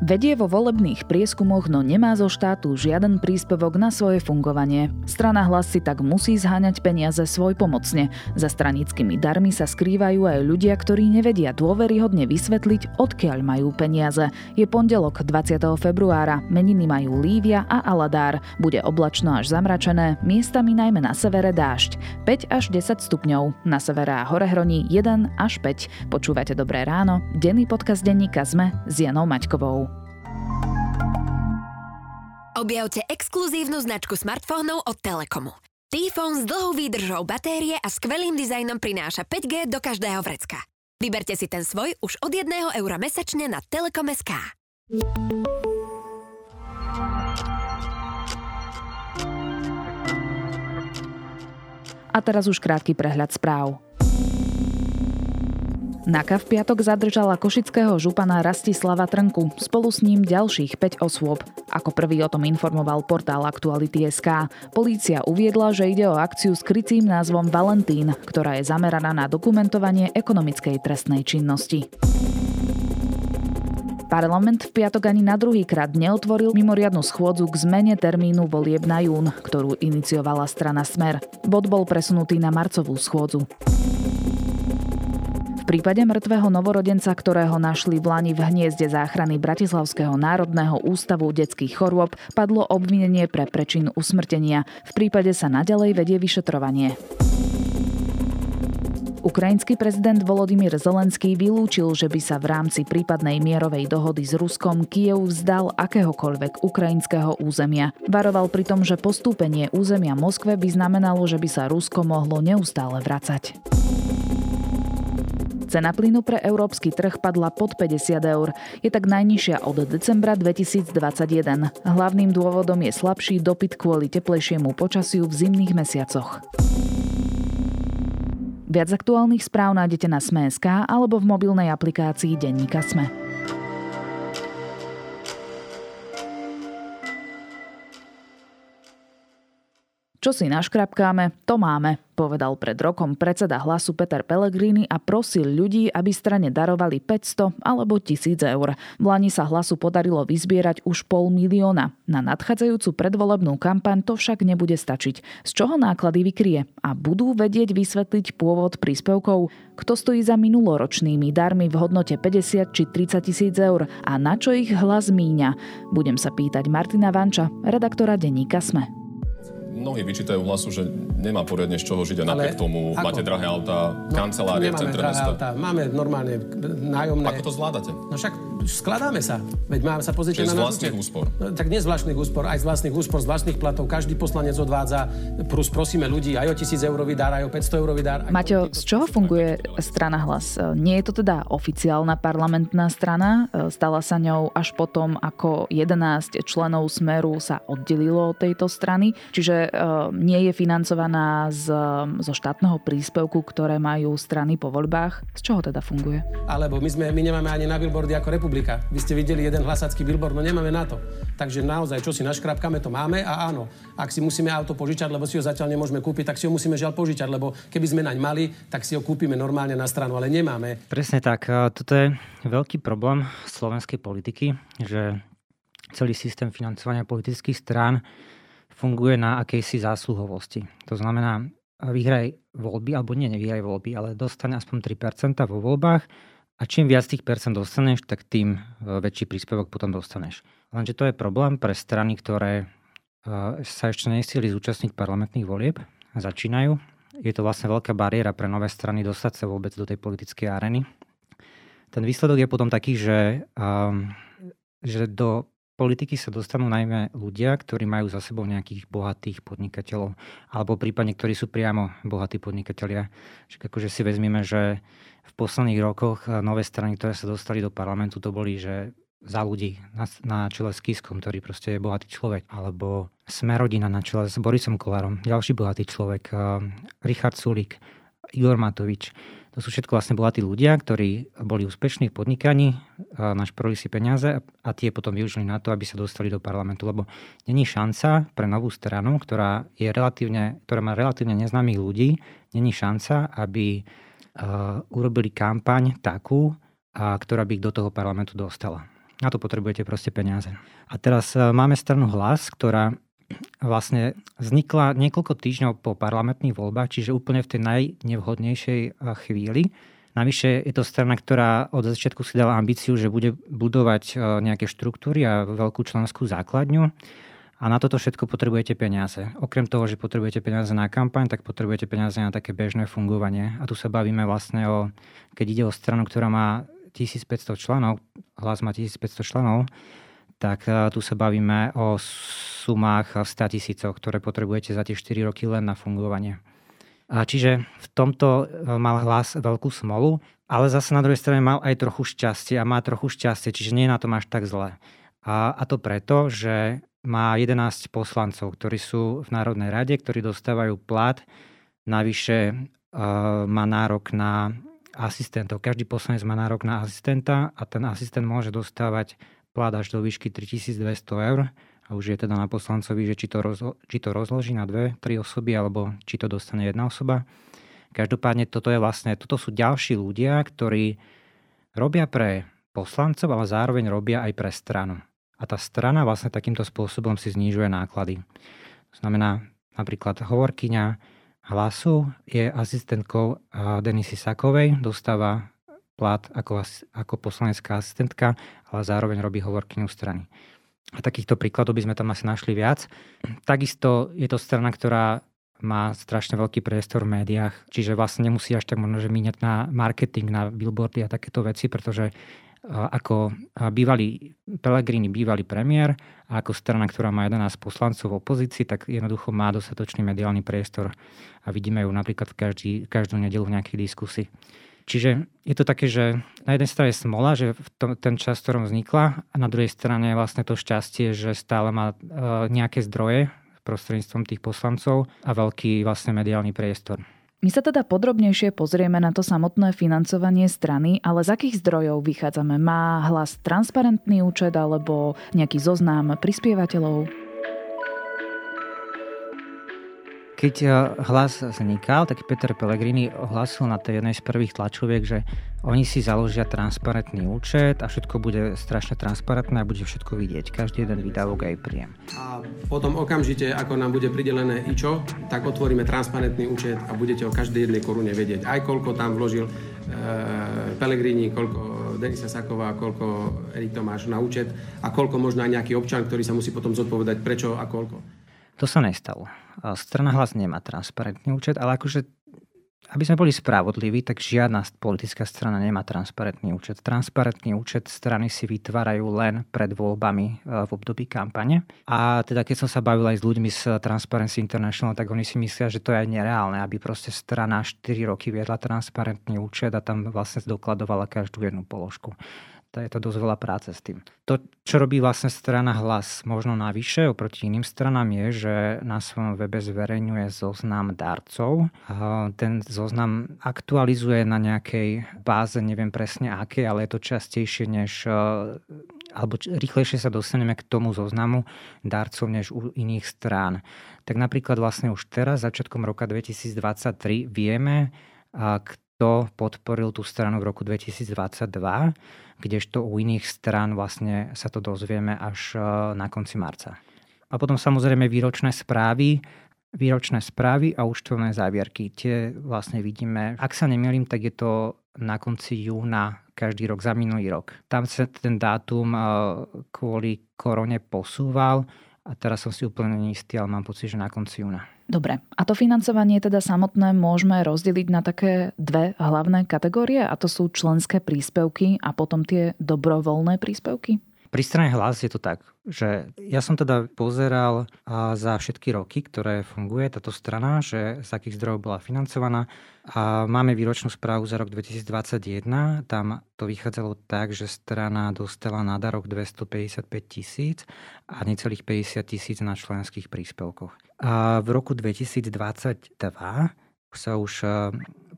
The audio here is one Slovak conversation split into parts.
Vedie vo volebných prieskumoch, no nemá zo štátu žiaden príspevok na svoje fungovanie. Strana hlas si tak musí zháňať peniaze svoj pomocne. Za stranickými darmi sa skrývajú aj ľudia, ktorí nevedia dôveryhodne vysvetliť, odkiaľ majú peniaze. Je pondelok 20. februára, meniny majú Lívia a Aladár. Bude oblačno až zamračené, miestami najmä na severe dážď. 5 až 10 stupňov, na severe a hore hroní 1 až 5. Počúvate Dobré ráno, denný podcast denníka ZME s Janou Maťkovou. Objavte exkluzívnu značku smartfónov od Telekomu. T-Phone s dlhou výdržou batérie a skvelým dizajnom prináša 5G do každého vrecka. Vyberte si ten svoj už od 1 eura mesačne na Telekom.sk. A teraz už krátky prehľad správ. Naka v piatok zadržala košického župana Rastislava Trnku, spolu s ním ďalších 5 osôb. Ako prvý o tom informoval portál Aktuality.sk. Polícia uviedla, že ide o akciu s krycím názvom Valentín, ktorá je zameraná na dokumentovanie ekonomickej trestnej činnosti. Parlament v piatok ani na druhý krát neotvoril mimoriadnu schôdzu k zmene termínu volieb na jún, ktorú iniciovala strana Smer. Bod bol presunutý na marcovú schôdzu prípade mŕtvého novorodenca, ktorého našli v Lani v hniezde záchrany Bratislavského národného ústavu detských chorôb, padlo obvinenie pre prečin usmrtenia. V prípade sa naďalej vedie vyšetrovanie. Ukrajinský prezident Volodymyr Zelenský vylúčil, že by sa v rámci prípadnej mierovej dohody s Ruskom Kiev vzdal akéhokoľvek ukrajinského územia. Varoval pritom, že postúpenie územia Moskve by znamenalo, že by sa Rusko mohlo neustále vracať. Cena plynu pre európsky trh padla pod 50 eur. Je tak najnižšia od decembra 2021. Hlavným dôvodom je slabší dopyt kvôli teplejšiemu počasiu v zimných mesiacoch. Viac aktuálnych správ nájdete na Sme.sk alebo v mobilnej aplikácii Denníka Sme. Čo si naškrapkáme, to máme povedal pred rokom predseda hlasu Peter Pellegrini a prosil ľudí, aby strane darovali 500 alebo 1000 eur. V Lani sa hlasu podarilo vyzbierať už pol milióna. Na nadchádzajúcu predvolebnú kampaň to však nebude stačiť. Z čoho náklady vykrie? A budú vedieť vysvetliť pôvod príspevkov? Kto stojí za minuloročnými darmi v hodnote 50 či 30 tisíc eur? A na čo ich hlas míňa? Budem sa pýtať Martina Vanča, redaktora denníka Sme mnohí vyčítajú hlasu, že nemá poriadne z čoho žiť a napriek tomu ako? máte drahé autá, no, kancelárie v centre mesta. Autá. Máme normálne nájomné. Ako to zvládate? No však skladáme sa. Veď máme sa pozrieť na z vlastných úspor. No, tak nie z vlastných úspor, aj z vlastných úspor, z vlastných platov. Každý poslanec odvádza, plus prosíme ľudí aj o 1000 eurový dar, aj o 500 eurový dar. Maťo, z čoho funguje strana hlas? Nie je to teda oficiálna parlamentná strana? Stala sa ňou až potom, ako 11 členov Smeru sa oddelilo od tejto strany. Čiže Ehm, nie je financovaná z, zo štátneho príspevku, ktoré majú strany po voľbách. Z čoho teda funguje? Alebo my, sme, my nemáme ani na billboardy ako republika. Vy ste videli jeden hlasacký billboard, no nemáme na to. Takže naozaj, čo si naškrapkáme, to máme a áno. Ak si musíme auto požičať, lebo si ho zatiaľ nemôžeme kúpiť, tak si ho musíme žiaľ požičať, lebo keby sme naň mali, tak si ho kúpime normálne na stranu, ale nemáme. Presne tak. Toto je veľký problém slovenskej politiky, že celý systém financovania politických strán funguje na akejsi zásluhovosti. To znamená, vyhraj voľby, alebo nie, nevyhraj voľby, ale dostane aspoň 3% vo voľbách a čím viac tých percent dostaneš, tak tým e, väčší príspevok potom dostaneš. Lenže to je problém pre strany, ktoré e, sa ešte nestihli zúčastniť parlamentných volieb, začínajú. Je to vlastne veľká bariéra pre nové strany dostať sa vôbec do tej politickej areny. Ten výsledok je potom taký, že, že do politiky sa dostanú najmä ľudia, ktorí majú za sebou nejakých bohatých podnikateľov, alebo prípadne, ktorí sú priamo bohatí podnikatelia. Čiže akože si vezmeme, že v posledných rokoch nové strany, ktoré sa dostali do parlamentu, to boli, že za ľudí na, na čele s Kiskom, ktorý proste je bohatý človek, alebo sme rodina na čele s Borisom Kolárom, ďalší bohatý človek, Richard Sulik, Igor Matovič. To sú všetko vlastne bohatí ľudia, ktorí boli úspešní v podnikaní, našporili si peniaze a tie potom využili na to, aby sa dostali do parlamentu. Lebo není šanca pre novú stranu, ktorá, je relatívne, ktorá má relatívne neznámych ľudí, není šanca, aby uh, urobili kampaň takú, ktorá by ich do toho parlamentu dostala. Na to potrebujete proste peniaze. A teraz e, máme stranu Hlas, ktorá vlastne vznikla niekoľko týždňov po parlamentných voľbách, čiže úplne v tej najnevhodnejšej e, chvíli. Navyše je to strana, ktorá od začiatku si dala ambíciu, že bude budovať e, nejaké štruktúry a veľkú členskú základňu. A na toto všetko potrebujete peniaze. Okrem toho, že potrebujete peniaze na kampaň, tak potrebujete peniaze na také bežné fungovanie. A tu sa bavíme vlastne o, keď ide o stranu, ktorá má 1500 členov, hlas má 1500 členov, tak e, tu sa bavíme o sumách v 100 tisícoch, ktoré potrebujete za tie 4 roky len na fungovanie. Čiže v tomto e, mal hlas veľkú smolu, ale zase na druhej strane mal aj trochu šťastie a má trochu šťastie, čiže nie je na tom až tak zle. A, a to preto, že má 11 poslancov, ktorí sú v Národnej rade, ktorí dostávajú plat. Navyše e, má nárok na asistentov. Každý poslanec má nárok na asistenta a ten asistent môže dostávať až do výšky 3200 eur. A už je teda na poslancovi, že či to, rozlo- či to rozloží na dve, tri osoby, alebo či to dostane jedna osoba. Každopádne toto je vlastne, toto sú ďalší ľudia, ktorí robia pre poslancov, ale zároveň robia aj pre stranu. A tá strana vlastne takýmto spôsobom si znižuje náklady. To znamená, napríklad hovorkyňa hlasu je asistentkou Denisy Sakovej, dostáva plat ako, ako poslanecká asistentka, ale zároveň robí hovorkyňu strany. A takýchto príkladov by sme tam asi našli viac. Takisto je to strana, ktorá má strašne veľký priestor v médiách, čiže vlastne nemusí až tak možno, že míňať na marketing, na billboardy a takéto veci, pretože ako bývalý Pellegrini, bývalý premiér a ako strana, ktorá má 11 poslancov v opozícii, tak jednoducho má dostatočný mediálny priestor a vidíme ju napríklad každý, každú nedelu v nejakej diskusii. Čiže je to také, že na jednej strane smola, že v tom, ten čas, v ktorom vznikla a na druhej strane vlastne to šťastie, že stále má e, nejaké zdroje prostredníctvom tých poslancov a veľký vlastne mediálny priestor. My sa teda podrobnejšie pozrieme na to samotné financovanie strany, ale z akých zdrojov vychádzame? Má hlas transparentný účet alebo nejaký zoznam prispievateľov? Keď eh, hlas vznikal, tak Peter Pellegrini ohlasil na tej jednej z prvých tlačoviek, že oni si založia transparentný účet a všetko bude strašne transparentné a bude všetko vidieť. Každý jeden výdavok aj príjem. A potom okamžite, ako nám bude pridelené IČO, tak otvoríme transparentný účet a budete o každej jednej korune vedieť. Aj koľko tam vložil e, Pellegrini, koľko Denisa Saková, koľko Erik Tomáš na účet a koľko možno aj nejaký občan, ktorý sa musí potom zodpovedať prečo a koľko. To sa nestalo. Strana hlas nemá transparentný účet, ale akože aby sme boli spravodliví, tak žiadna politická strana nemá transparentný účet. Transparentný účet strany si vytvárajú len pred voľbami e, v období kampane. A teda keď som sa bavil aj s ľuďmi z Transparency International, tak oni si myslia, že to je nereálne, aby proste strana 4 roky viedla transparentný účet a tam vlastne zdokladovala každú jednu položku je to dosť veľa práce s tým. To, čo robí vlastne strana Hlas možno navyše oproti iným stranám je, že na svojom webe zverejňuje zoznam darcov. Ten zoznam aktualizuje na nejakej báze, neviem presne aké, ale je to častejšie než e, alebo rýchlejšie sa dostaneme k tomu zoznamu darcov než u iných strán. Tak napríklad vlastne už teraz, začiatkom roka 2023, vieme, kto podporil tú stranu v roku 2022 kdežto u iných strán vlastne sa to dozvieme až e, na konci marca. A potom samozrejme výročné správy, výročné správy a účtovné závierky. Tie vlastne vidíme, ak sa nemýlim, tak je to na konci júna každý rok za minulý rok. Tam sa ten dátum e, kvôli korone posúval a teraz som si úplne neistý, ale mám pocit, že na konci júna. Dobre, a to financovanie teda samotné môžeme rozdeliť na také dve hlavné kategórie a to sú členské príspevky a potom tie dobrovoľné príspevky? Pri strane hlas je to tak, že ja som teda pozeral za všetky roky, ktoré funguje táto strana, že z akých zdrojov bola financovaná a máme výročnú správu za rok 2021. Tam to vychádzalo tak, že strana dostala na darok 255 tisíc a necelých 50 tisíc na členských príspevkoch. A v roku 2022 sa už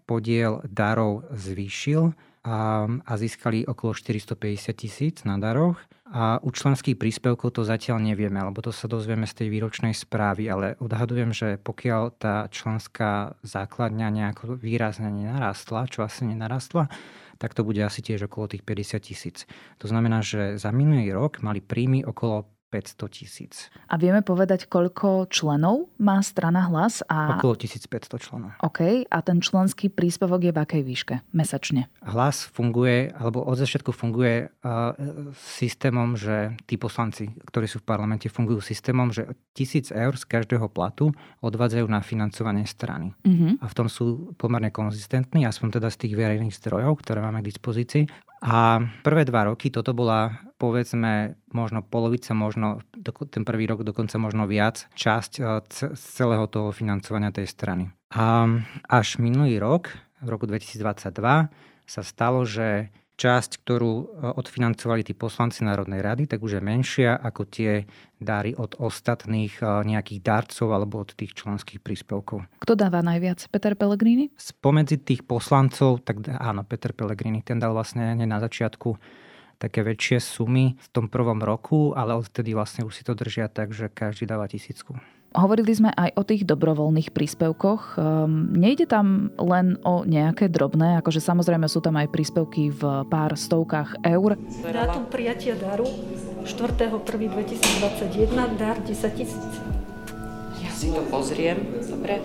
podiel darov zvýšil a, a získali okolo 450 tisíc na daroch. A u členských príspevkov to zatiaľ nevieme, lebo to sa dozvieme z tej výročnej správy, ale odhadujem, že pokiaľ tá členská základňa nejako výrazne nenarastla, čo asi nenarastla, tak to bude asi tiež okolo tých 50 tisíc. To znamená, že za minulý rok mali príjmy okolo 500 tisíc. A vieme povedať, koľko členov má strana hlas? A... Okolo 1500 členov. OK. A ten členský príspevok je v akej výške mesačne? Hlas funguje, alebo od začiatku funguje uh, systémom, že tí poslanci, ktorí sú v parlamente, fungujú systémom, že tisíc eur z každého platu odvádzajú na financovanie strany. Uh-huh. A v tom sú pomerne konzistentní, aspoň teda z tých verejných zdrojov, ktoré máme k dispozícii. A prvé dva roky toto bola povedzme možno polovica, možno ten prvý rok dokonca možno viac časť e, z celého toho financovania tej strany. A až minulý rok, v roku 2022, sa stalo, že časť, ktorú e, odfinancovali tí poslanci Národnej rady, tak už je menšia ako tie dary od ostatných e, nejakých darcov alebo od tých členských príspevkov. Kto dáva najviac? Peter Pellegrini? Spomedzi tých poslancov, tak áno, Peter Pellegrini, ten dal vlastne na začiatku také väčšie sumy v tom prvom roku, ale odtedy vlastne už si to držia tak, že každý dáva tisícku. Hovorili sme aj o tých dobrovoľných príspevkoch. Um, nejde tam len o nejaké drobné, akože samozrejme sú tam aj príspevky v pár stovkách eur. Dátum prijatia daru 4.1.2021, dar 10 tisíc. Ja si to pozriem, dobre.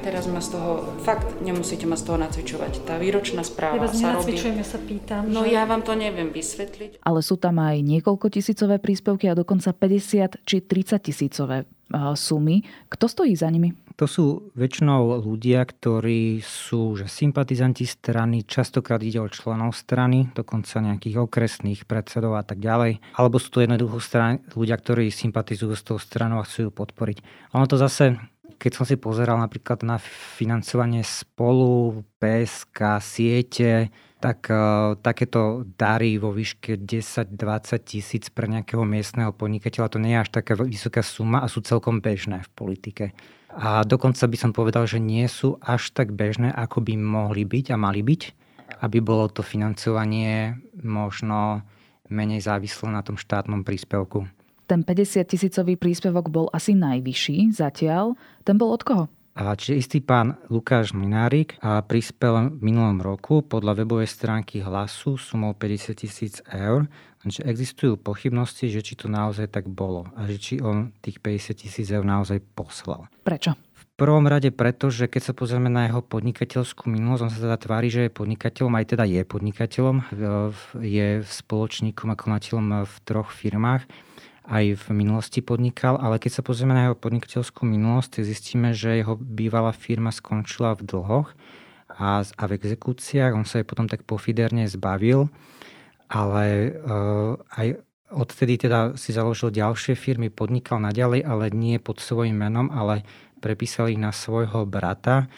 Teraz ma z toho, fakt nemusíte ma z toho nacvičovať. Tá výročná správa ja sa robí. ja sa pýtam. No že... ja vám to neviem vysvetliť. Ale sú tam aj niekoľko tisícové príspevky a dokonca 50 či 30 tisícové sumy. Kto stojí za nimi? To sú väčšinou ľudia, ktorí sú že sympatizanti strany, častokrát ide o členov strany, dokonca nejakých okresných predsedov a tak ďalej. Alebo sú to jednoducho strany, ľudia, ktorí sympatizujú s tou stranou a chcú ju podporiť. Ono to zase keď som si pozeral napríklad na financovanie spolu, PSK, siete, tak uh, takéto dary vo výške 10-20 tisíc pre nejakého miestneho podnikateľa, to nie je až taká vysoká suma a sú celkom bežné v politike. A dokonca by som povedal, že nie sú až tak bežné, ako by mohli byť a mali byť, aby bolo to financovanie možno menej závislé na tom štátnom príspevku. Ten 50 tisícový príspevok bol asi najvyšší zatiaľ. Ten bol od koho? A čiže istý pán Lukáš Minárik a prispel v minulom roku podľa webovej stránky Hlasu sumou 50 tisíc eur. Takže existujú pochybnosti, že či to naozaj tak bolo a že či on tých 50 tisíc eur naozaj poslal. Prečo? V prvom rade preto, že keď sa pozrieme na jeho podnikateľskú minulosť, on sa teda tvári, že je podnikateľom, aj teda je podnikateľom, je spoločníkom a konateľom v troch firmách aj v minulosti podnikal, ale keď sa pozrieme na jeho podnikateľskú minulosť, zistíme, že jeho bývalá firma skončila v dlhoch a, a v exekúciách. On sa jej potom tak pofiderne zbavil, ale uh, aj odtedy teda si založil ďalšie firmy, podnikal naďalej, ale nie pod svojím menom, ale prepísal ich na svojho brata,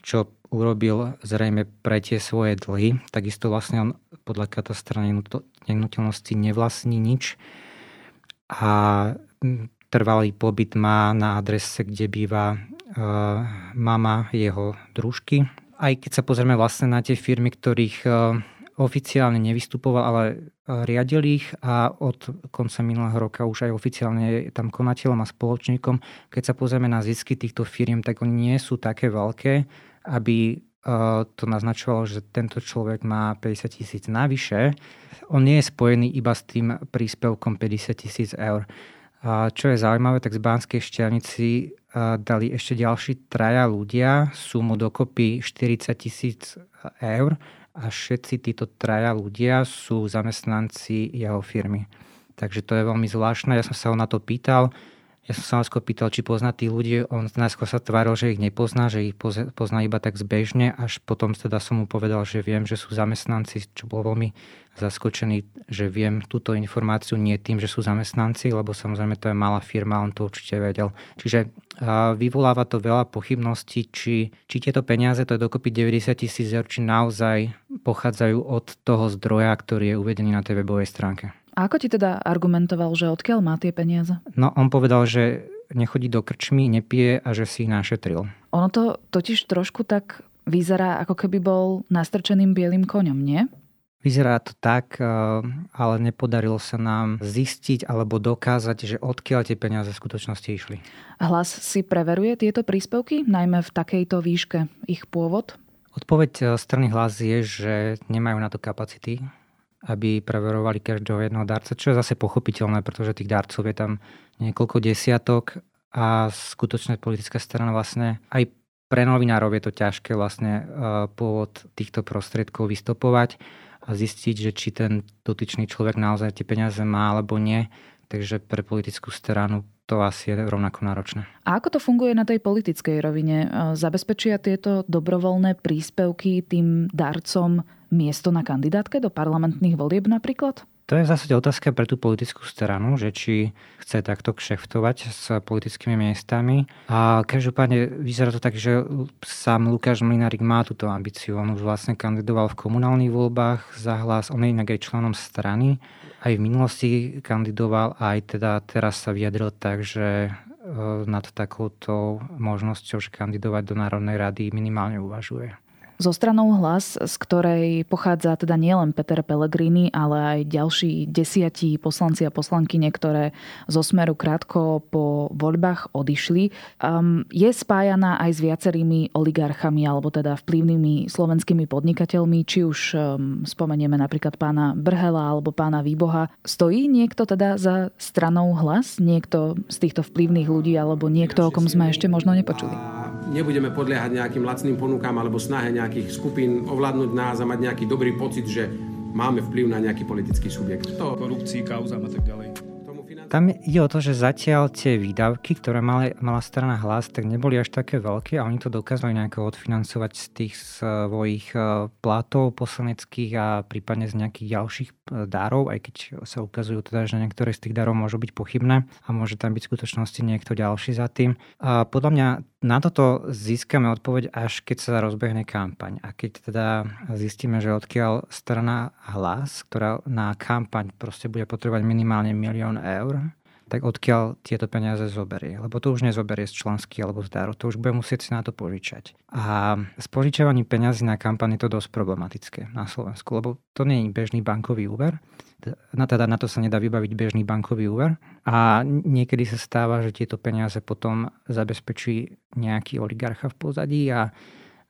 čo urobil zrejme pre tie svoje dlhy. Takisto vlastne on podľa katastra nehnuteľnosti nevlastní nič a trvalý pobyt má na adrese, kde býva e, mama jeho družky. Aj keď sa pozrieme vlastne na tie firmy, ktorých e, oficiálne nevystupoval, ale e, riadil ich a od konca minulého roka už aj oficiálne je tam konateľom a spoločníkom. Keď sa pozrieme na zisky týchto firiem, tak oni nie sú také veľké, aby to naznačovalo, že tento človek má 50 tisíc navyše. On nie je spojený iba s tým príspevkom 50 tisíc eur. A čo je zaujímavé, tak z Banskej šťavnici dali ešte ďalší traja ľudia sumu dokopy 40 tisíc eur a všetci títo traja ľudia sú zamestnanci jeho firmy. Takže to je veľmi zvláštne. Ja som sa ho na to pýtal ja som sa vás pýtal, či pozná tých ľudí. On najskôr sa tváril, že ich nepozná, že ich pozná iba tak zbežne, až potom teda som mu povedal, že viem, že sú zamestnanci, čo bol veľmi zaskočený, že viem túto informáciu nie tým, že sú zamestnanci, lebo samozrejme to je malá firma, on to určite vedel. Čiže vyvoláva to veľa pochybností, či, či tieto peniaze, to je dokopy 90 tisíc eur, či naozaj pochádzajú od toho zdroja, ktorý je uvedený na tej webovej stránke. A ako ti teda argumentoval, že odkiaľ má tie peniaze? No on povedal, že nechodí do krčmy, nepije a že si ich našetril. Ono to totiž trošku tak vyzerá, ako keby bol nastrčeným bielým koňom, nie? Vyzerá to tak, eh, ale nepodarilo sa nám zistiť alebo dokázať, že odkiaľ tie peniaze v skutočnosti išli. Hlas si preveruje tieto príspevky, najmä v takejto výške ich pôvod? Odpoveď e, strany hlas je, že nemajú na to kapacity, aby preverovali každého jedného darca, čo je zase pochopiteľné, pretože tých darcov je tam niekoľko desiatok a skutočne politická strana vlastne aj pre novinárov je to ťažké vlastne e, pôvod týchto prostriedkov vystopovať a zistiť, že či ten dotyčný človek naozaj tie peniaze má alebo nie. Takže pre politickú stranu to asi je rovnako náročné. A ako to funguje na tej politickej rovine? E, zabezpečia tieto dobrovoľné príspevky tým darcom miesto na kandidátke do parlamentných volieb napríklad? To je v zásade otázka pre tú politickú stranu, že či chce takto kšeftovať s politickými miestami. A každopádne vyzerá to tak, že sám Lukáš Mlinárik má túto ambíciu. On už vlastne kandidoval v komunálnych voľbách za hlas, on je inak aj členom strany. Aj v minulosti kandidoval, aj teda teraz sa vyjadril tak, že e, nad takouto možnosťou, kandidovať do Národnej rady minimálne uvažuje so stranou hlas, z ktorej pochádza teda nielen Peter Pellegrini, ale aj ďalší desiatí poslanci a poslanky, ktoré zo smeru krátko po voľbách odišli, um, je spájaná aj s viacerými oligarchami alebo teda vplyvnými slovenskými podnikateľmi, či už um, spomenieme napríklad pána Brhela alebo pána Výboha. Stojí niekto teda za stranou hlas? Niekto z týchto vplyvných ľudí alebo niekto, o kom sme ešte možno nepočuli? Nebudeme podliehať nejakým lacným ponukám alebo snahe nejak nejakých skupín ovládnuť nás a mať nejaký dobrý pocit, že máme vplyv na nejaký politický subjekt. To... Korupcii, kauzám a tak ďalej. Tam ide o to, že zatiaľ tie výdavky, ktoré mala, mala strana hlas, tak neboli až také veľké a oni to dokázali nejako odfinancovať z tých svojich e, platov poslaneckých a prípadne z nejakých ďalších e, darov, aj keď sa ukazujú teda, že niektoré z tých darov môžu byť pochybné a môže tam byť v skutočnosti niekto ďalší za tým. A podľa mňa na toto získame odpoveď až keď sa rozbehne kampaň. A keď teda zistíme, že odkiaľ strana hlas, ktorá na kampaň proste bude potrebovať minimálne milión eur, tak odkiaľ tieto peniaze zoberie. Lebo to už nezoberie z členský alebo z daru, to už bude musieť si na to požičať. A s požičovaním peniazy na kampaň je to dosť problematické na Slovensku, lebo to nie je bežný bankový úver, na, teda na to sa nedá vybaviť bežný bankový úver a niekedy sa stáva, že tieto peniaze potom zabezpečí nejaký oligarcha v pozadí a,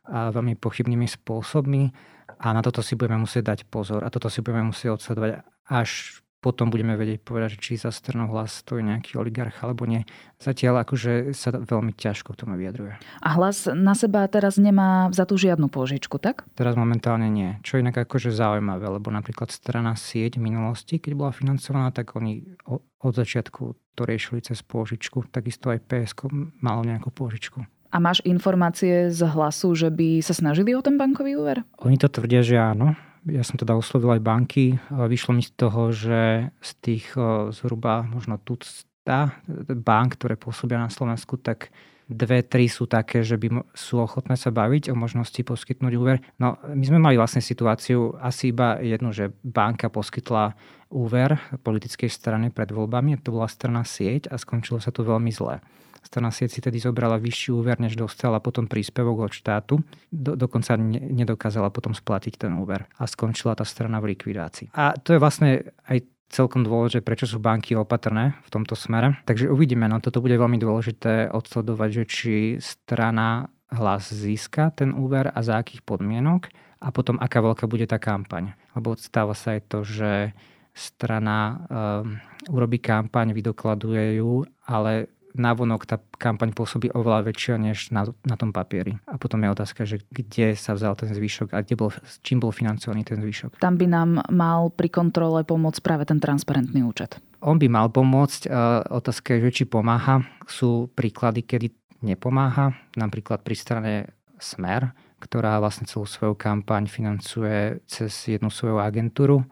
a veľmi pochybnými spôsobmi a na toto si budeme musieť dať pozor a toto si budeme musieť odsledovať až potom budeme vedieť povedať, či za stranou hlas stojí nejaký oligarch alebo nie. Zatiaľ akože sa veľmi ťažko k tomu vyjadruje. A hlas na seba teraz nemá za tú žiadnu pôžičku, tak? Teraz momentálne nie. Čo inak akože zaujímavé, lebo napríklad strana sieť v minulosti, keď bola financovaná, tak oni od začiatku to riešili cez pôžičku. Takisto aj PSK malo nejakú pôžičku. A máš informácie z hlasu, že by sa snažili o ten bankový úver? Oni to tvrdia, že áno ja som teda oslovil aj banky. Vyšlo mi z toho, že z tých zhruba možno tucta bank, ktoré pôsobia na Slovensku, tak dve, tri sú také, že by sú ochotné sa baviť o možnosti poskytnúť úver. No, my sme mali vlastne situáciu asi iba jednu, že banka poskytla úver politickej strane pred voľbami, to bola strana sieť a skončilo sa to veľmi zle. Strana sieť si tedy zobrala vyšší úver, než dostala potom príspevok od štátu. Do, dokonca ne, nedokázala potom splatiť ten úver a skončila tá strana v likvidácii. A to je vlastne aj celkom dôležité, prečo sú banky opatrné v tomto smere. Takže uvidíme, no toto bude veľmi dôležité odsledovať, že či strana hlas získa ten úver a za akých podmienok a potom aká veľká bude tá kampaň. Lebo stáva sa aj to, že strana um, urobí kampaň, vydokladuje ju, ale navonok tá kampaň pôsobí oveľa väčšia než na, na tom papieri. A potom je otázka, že kde sa vzal ten zvyšok a kde bol, čím bol financovaný ten zvyšok. Tam by nám mal pri kontrole pomôcť práve ten transparentný účet. On by mal pomôcť. Otázka je, že či pomáha. Sú príklady, kedy nepomáha. Napríklad pri strane Smer, ktorá vlastne celú svoju kampaň financuje cez jednu svoju agentúru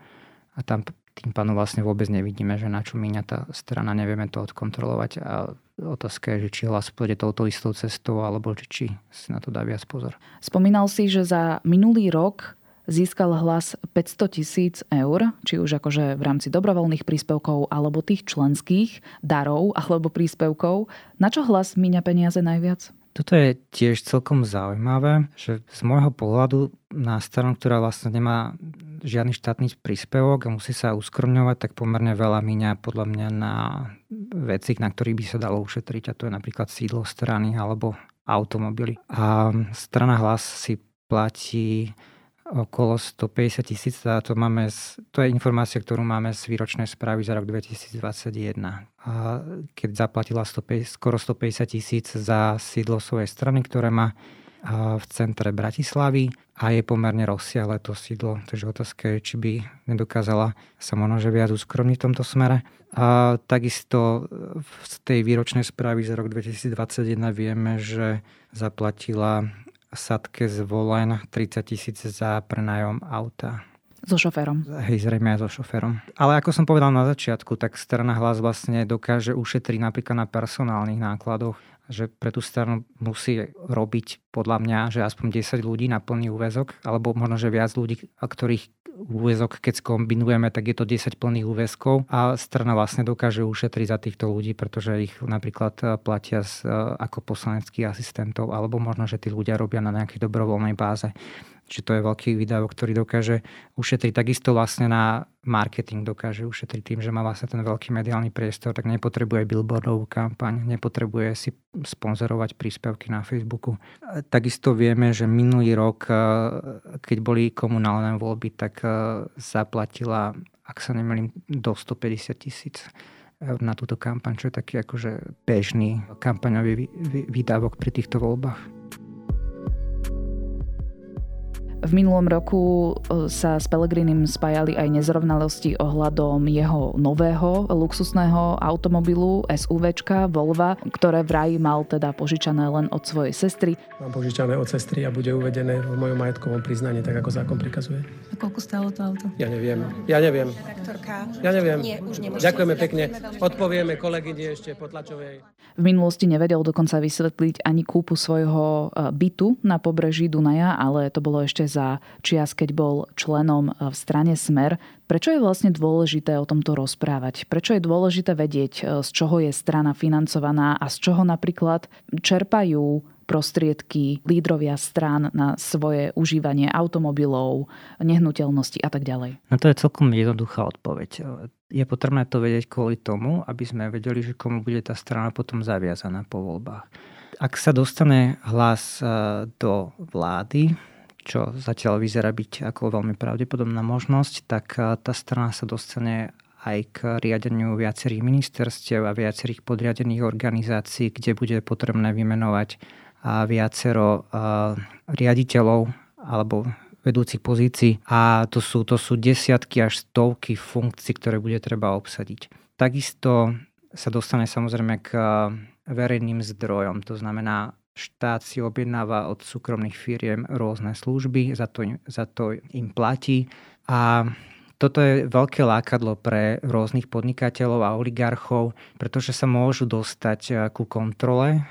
a tam tým pádom vlastne vôbec nevidíme, že na čo míňa tá strana, nevieme to odkontrolovať a otázka je, že či hlas pôjde touto istou cestou alebo či, či si na to dá viac pozor. Spomínal si, že za minulý rok získal hlas 500 tisíc eur, či už akože v rámci dobrovoľných príspevkov alebo tých členských darov alebo príspevkov. Na čo hlas míňa peniaze najviac? Toto je tiež celkom zaujímavé, že z môjho pohľadu na stranu, ktorá vlastne nemá žiadny štátny príspevok a musí sa uskromňovať, tak pomerne veľa míňa podľa mňa na veci, na ktorých by sa dalo ušetriť a to je napríklad sídlo strany alebo automobily. A strana hlas si platí okolo 150 tisíc. To, máme, to je informácia, ktorú máme z výročnej správy za rok 2021. A keď zaplatila 150, skoro 150 tisíc za sídlo svojej strany, ktoré má v centre Bratislavy a je pomerne rozsiahle to sídlo. Takže otázka je, či by nedokázala sa možno že viac uskromniť v tomto smere. A takisto z tej výročnej správy za rok 2021 vieme, že zaplatila Sadke z Volen 30 tisíc za prenajom auta. So šoférom. Hej, zrejme aj so šoférom. Ale ako som povedal na začiatku, tak strana hlas vlastne dokáže ušetriť napríklad na personálnych nákladoch, že pre tú stranu musí robiť podľa mňa, že aspoň 10 ľudí na plný úvezok, alebo možno, že viac ľudí, ktorých úvezok, keď skombinujeme, tak je to 10 plných úväzkov a strana vlastne dokáže ušetriť za týchto ľudí, pretože ich napríklad eh, platia eh, ako poslaneckých asistentov, alebo možno, že tí ľudia robia na nejakej dobrovoľnej báze. Čiže to je veľký výdavok, ktorý dokáže ušetriť. Takisto vlastne na marketing dokáže ušetriť tým, že má vlastne ten veľký mediálny priestor, tak nepotrebuje billboardovú kampaň, nepotrebuje si sponzorovať príspevky na Facebooku. Takisto vieme, že minulý rok, eh, keď boli komunálne voľby, tak eh, zaplatila, ak sa nemýlim, do 150 tisíc na túto kampaň, čo je taký akože bežný kampaňový výdavok pri týchto voľbách. V minulom roku e, sa s Pelegrinim spájali aj nezrovnalosti ohľadom jeho nového luxusného automobilu SUVčka Volva, ktoré vraj mal teda požičané len od svojej sestry. Mám požičané od sestry a bude uvedené v mojom majetkovom priznaní, tak ako zákon prikazuje. A koľko stálo to auto? Ja neviem. Ja neviem. Ja neviem. Nie, Ďakujeme pekne. Odpovieme kolegyni ešte po tlačovej. V minulosti nevedel dokonca vysvetliť ani kúpu svojho e, bytu na pobreží Dunaja, ale to bolo ešte za čias, keď bol členom v strane Smer. Prečo je vlastne dôležité o tomto rozprávať? Prečo je dôležité vedieť, e, z čoho je strana financovaná a z čoho napríklad čerpajú prostriedky lídrovia strán na svoje užívanie automobilov, nehnuteľnosti a tak ďalej? No to je celkom jednoduchá odpoveď. Je potrebné to vedieť kvôli tomu, aby sme vedeli, že komu bude tá strana potom zaviazaná po voľbách. Ak sa dostane hlas e, do vlády, čo zatiaľ vyzerá byť ako veľmi pravdepodobná možnosť, tak eh, tá strana sa dostane aj k riadeniu viacerých ministerstiev a viacerých podriadených organizácií, kde bude potrebné vymenovať viacero eh, riaditeľov alebo vedúcich pozícií a to sú, to sú desiatky až stovky funkcií, ktoré bude treba obsadiť. Takisto sa dostane samozrejme k verejným zdrojom, to znamená štát si objednáva od súkromných firiem rôzne služby, za to, za to im platí a toto je veľké lákadlo pre rôznych podnikateľov a oligarchov, pretože sa môžu dostať eh, ku kontrole eh,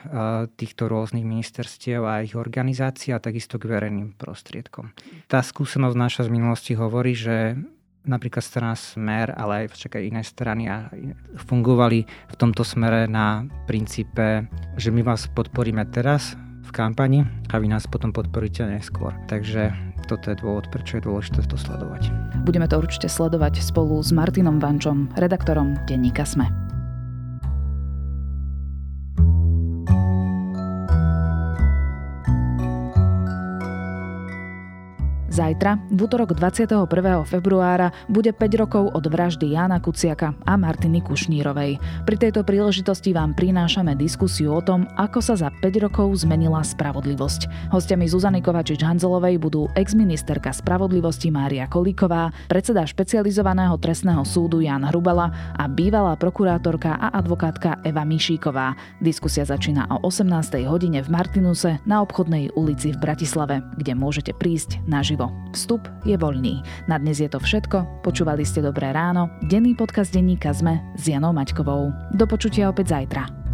týchto rôznych ministerstiev a ich organizácií a takisto k verejným prostriedkom. Tá skúsenosť naša z minulosti hovorí, že napríklad strana Smer, ale aj však aj iné strany a fungovali v tomto smere na princípe, že my vás podporíme teraz v kampani a vy nás potom podporíte neskôr. Takže toto je dôvod, prečo je dôležité to sledovať. Budeme to určite sledovať spolu s Martinom Vančom, redaktorom denníka SME. Zajtra, v útorok 21. februára, bude 5 rokov od vraždy Jána Kuciaka a Martiny Kušnírovej. Pri tejto príležitosti vám prinášame diskusiu o tom, ako sa za 5 rokov zmenila spravodlivosť. Hostiami Zuzany Kovačič-Hanzelovej budú exministerka spravodlivosti Mária Kolíková, predseda špecializovaného trestného súdu Jan Hrubala a bývalá prokurátorka a advokátka Eva Mišíková. Diskusia začína o 18. hodine v Martinuse na obchodnej ulici v Bratislave, kde môžete prísť naživo. Vstup je voľný. Na dnes je to všetko. Počúvali ste Dobré ráno, denný podcast denníka ZME s Janou Maťkovou. Do počutia opäť zajtra.